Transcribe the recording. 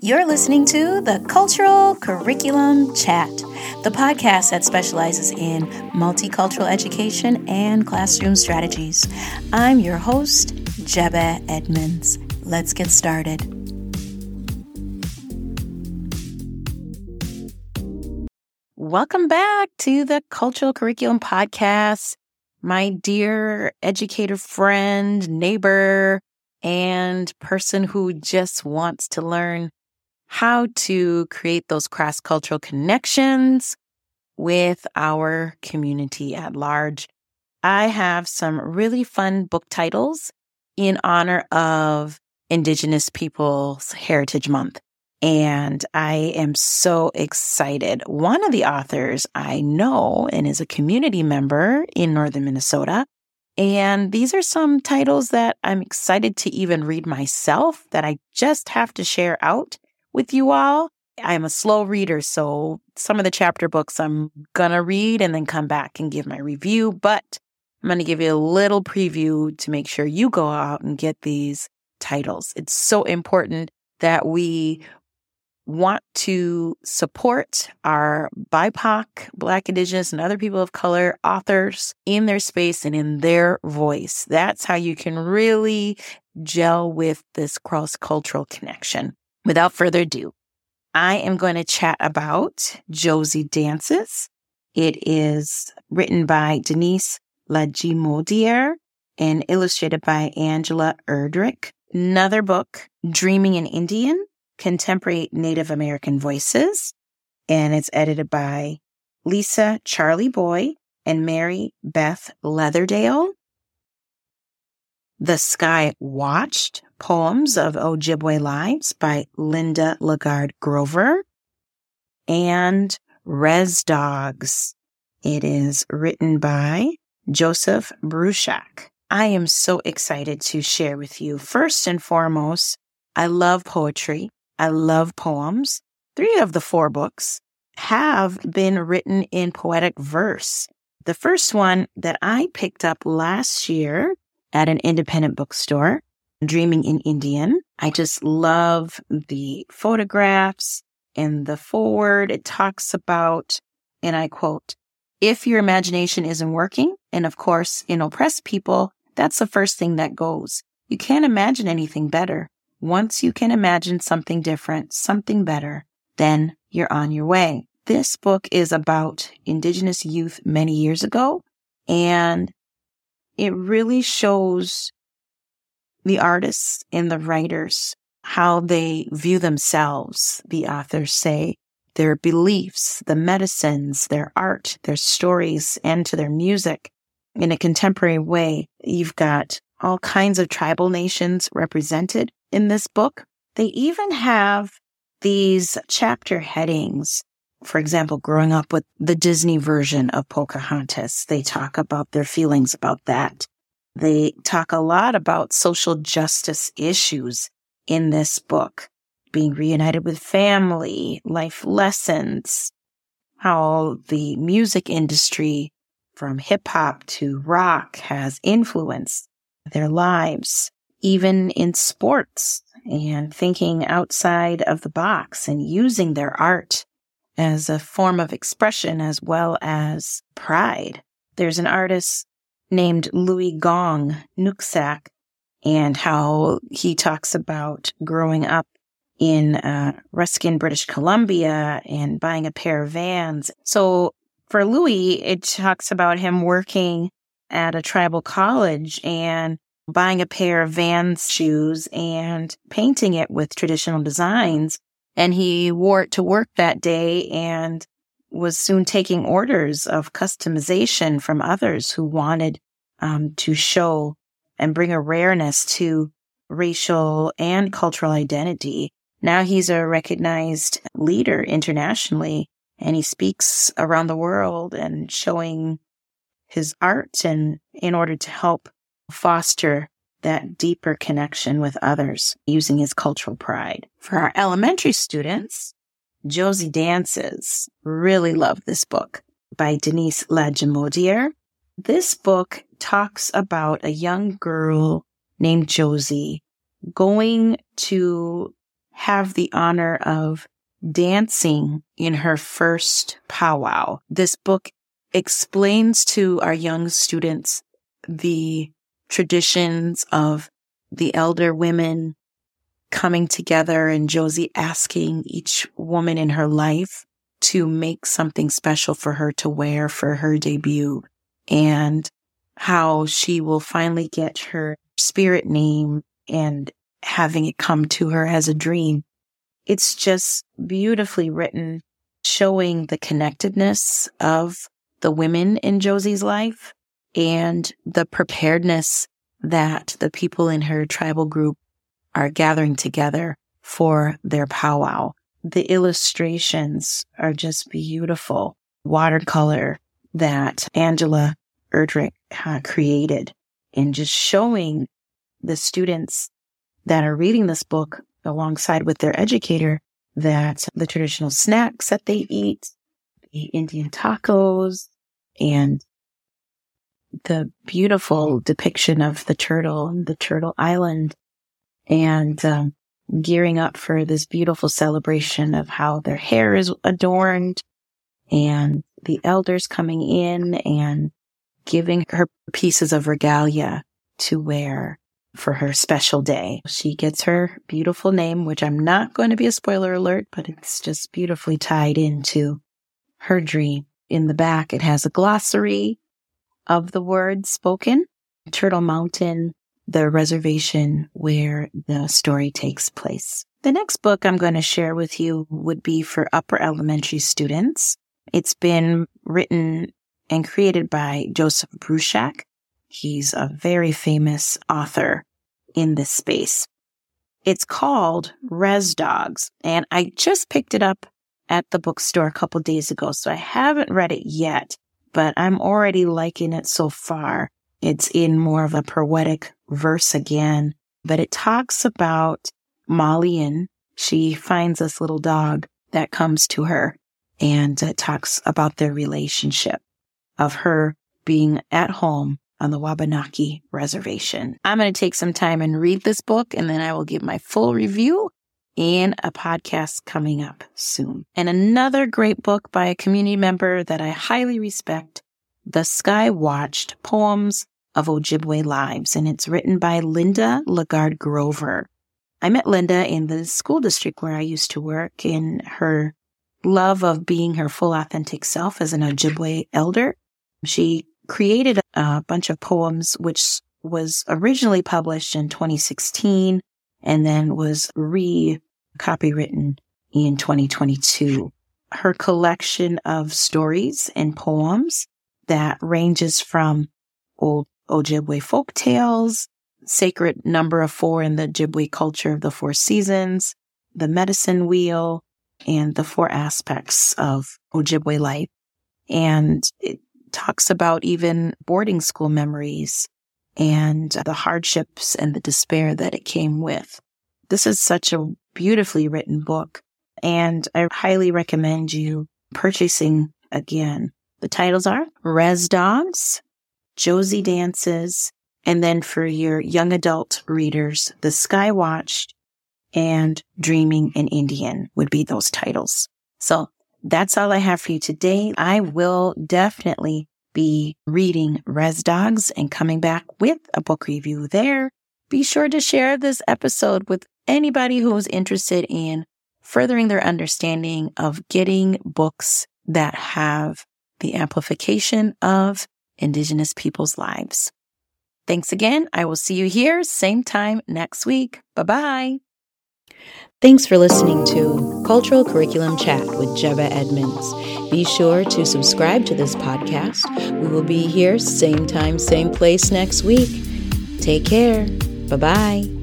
You're listening to the Cultural Curriculum Chat, the podcast that specializes in multicultural education and classroom strategies. I'm your host, Jebeh Edmunds. Let's get started. Welcome back to the Cultural Curriculum Podcast, my dear educator friend, neighbor, and person who just wants to learn how to create those cross cultural connections with our community at large. I have some really fun book titles in honor of Indigenous Peoples Heritage Month. And I am so excited. One of the authors I know and is a community member in Northern Minnesota. And these are some titles that I'm excited to even read myself that I just have to share out with you all. I'm a slow reader, so some of the chapter books I'm gonna read and then come back and give my review, but I'm gonna give you a little preview to make sure you go out and get these titles. It's so important that we want to support our BIPOC, Black, Indigenous, and other people of color authors in their space and in their voice. That's how you can really gel with this cross cultural connection without further ado, I am going to chat about Josie Dances. It is written by Denise Lajimodiere and illustrated by Angela Erdrich. Another book, Dreaming in Indian, Contemporary Native American Voices. And it's edited by Lisa Charleyboy and Mary Beth Leatherdale. The Sky Watched Poems of Ojibwe Lives by Linda Lagarde Grover and Res Dogs. It is written by Joseph Bruchac. I am so excited to share with you. First and foremost, I love poetry. I love poems. Three of the four books have been written in poetic verse. The first one that I picked up last year at an independent bookstore, Dreaming in Indian. I just love the photographs and the forward. It talks about, and I quote, if your imagination isn't working, and of course, in oppressed people, that's the first thing that goes. You can't imagine anything better. Once you can imagine something different, something better, then you're on your way. This book is about Indigenous youth many years ago, and it really shows the artists and the writers how they view themselves, the authors say, their beliefs, the medicines, their art, their stories, and to their music in a contemporary way. You've got all kinds of tribal nations represented in this book. They even have these chapter headings for example, growing up with the Disney version of Pocahontas, they talk about their feelings about that. They talk a lot about social justice issues in this book, being reunited with family, life lessons, how the music industry from hip hop to rock has influenced their lives, even in sports and thinking outside of the box and using their art as a form of expression as well as pride. There's an artist named Louis Gong Nooksack and how he talks about growing up in uh, Ruskin, British Columbia and buying a pair of vans. So for Louis, it talks about him working at a tribal college and buying a pair of Vans shoes and painting it with traditional designs and he wore it to work that day and was soon taking orders of customization from others who wanted um, to show and bring a rareness to racial and cultural identity. Now he's a recognized leader internationally and he speaks around the world and showing his art and in order to help foster that deeper connection with others using his cultural pride. For our elementary students, Josie Dances really loved this book by Denise Lajimodiere. This book talks about a young girl named Josie going to have the honor of dancing in her first powwow. This book explains to our young students the traditions of the elder women coming together and Josie asking each woman in her life to make something special for her to wear for her debut and how she will finally get her spirit name and having it come to her as a dream. It's just beautifully written, showing the connectedness of the women in Josie's life and the preparedness that the people in her tribal group are gathering together for their powwow. The illustrations are just beautiful. Watercolor that Angela Erdrich uh, created and just showing the students that are reading this book alongside with their educator that the traditional snacks that they eat, the Indian tacos and the beautiful depiction of the turtle and the turtle island and um, gearing up for this beautiful celebration of how their hair is adorned and the elders coming in and giving her pieces of regalia to wear for her special day. She gets her beautiful name, which I'm not going to be a spoiler alert, but it's just beautifully tied into her dream. In the back, it has a glossary of the words spoken. Turtle Mountain, the reservation where the story takes place. The next book I'm going to share with you would be for upper elementary students. It's been written and created by Joseph Bruchac. He's a very famous author in this space. It's called Res Dogs, and I just picked it up at the bookstore a couple days ago, so I haven't read it yet, but I'm already liking it so far. It's in more of a poetic verse again, but it talks about Molly and she finds this little dog that comes to her and it talks about their relationship of her being at home on the Wabanaki Reservation. I'm going to take some time and read this book and then I will give my full review in a podcast coming up soon. And another great book by a community member that I highly respect, The Sky Watched Poems of Ojibwe Lives. And it's written by Linda Lagarde Grover. I met Linda in the school district where I used to work in her love of being her full authentic self as an Ojibwe elder. She created a bunch of poems, which was originally published in 2016 and then was re copywritten in 2022. Her collection of stories and poems that ranges from old Ojibwe folk tales, sacred number of four in the Ojibwe culture of the four seasons, the medicine wheel, and the four aspects of Ojibwe life. And it talks about even boarding school memories and the hardships and the despair that it came with. This is such a beautifully written book, and I highly recommend you purchasing again. The titles are Res Dogs, Josie Dances, and then for your young adult readers, The Sky Watched and Dreaming in Indian would be those titles. So that's all I have for you today. I will definitely be reading Res Dogs and coming back with a book review there. Be sure to share this episode with anybody who is interested in furthering their understanding of getting books that have the amplification of Indigenous people's lives. Thanks again. I will see you here same time next week. Bye bye. Thanks for listening to Cultural Curriculum Chat with Jebeh Edmunds. Be sure to subscribe to this podcast. We will be here same time, same place next week. Take care. Bye bye.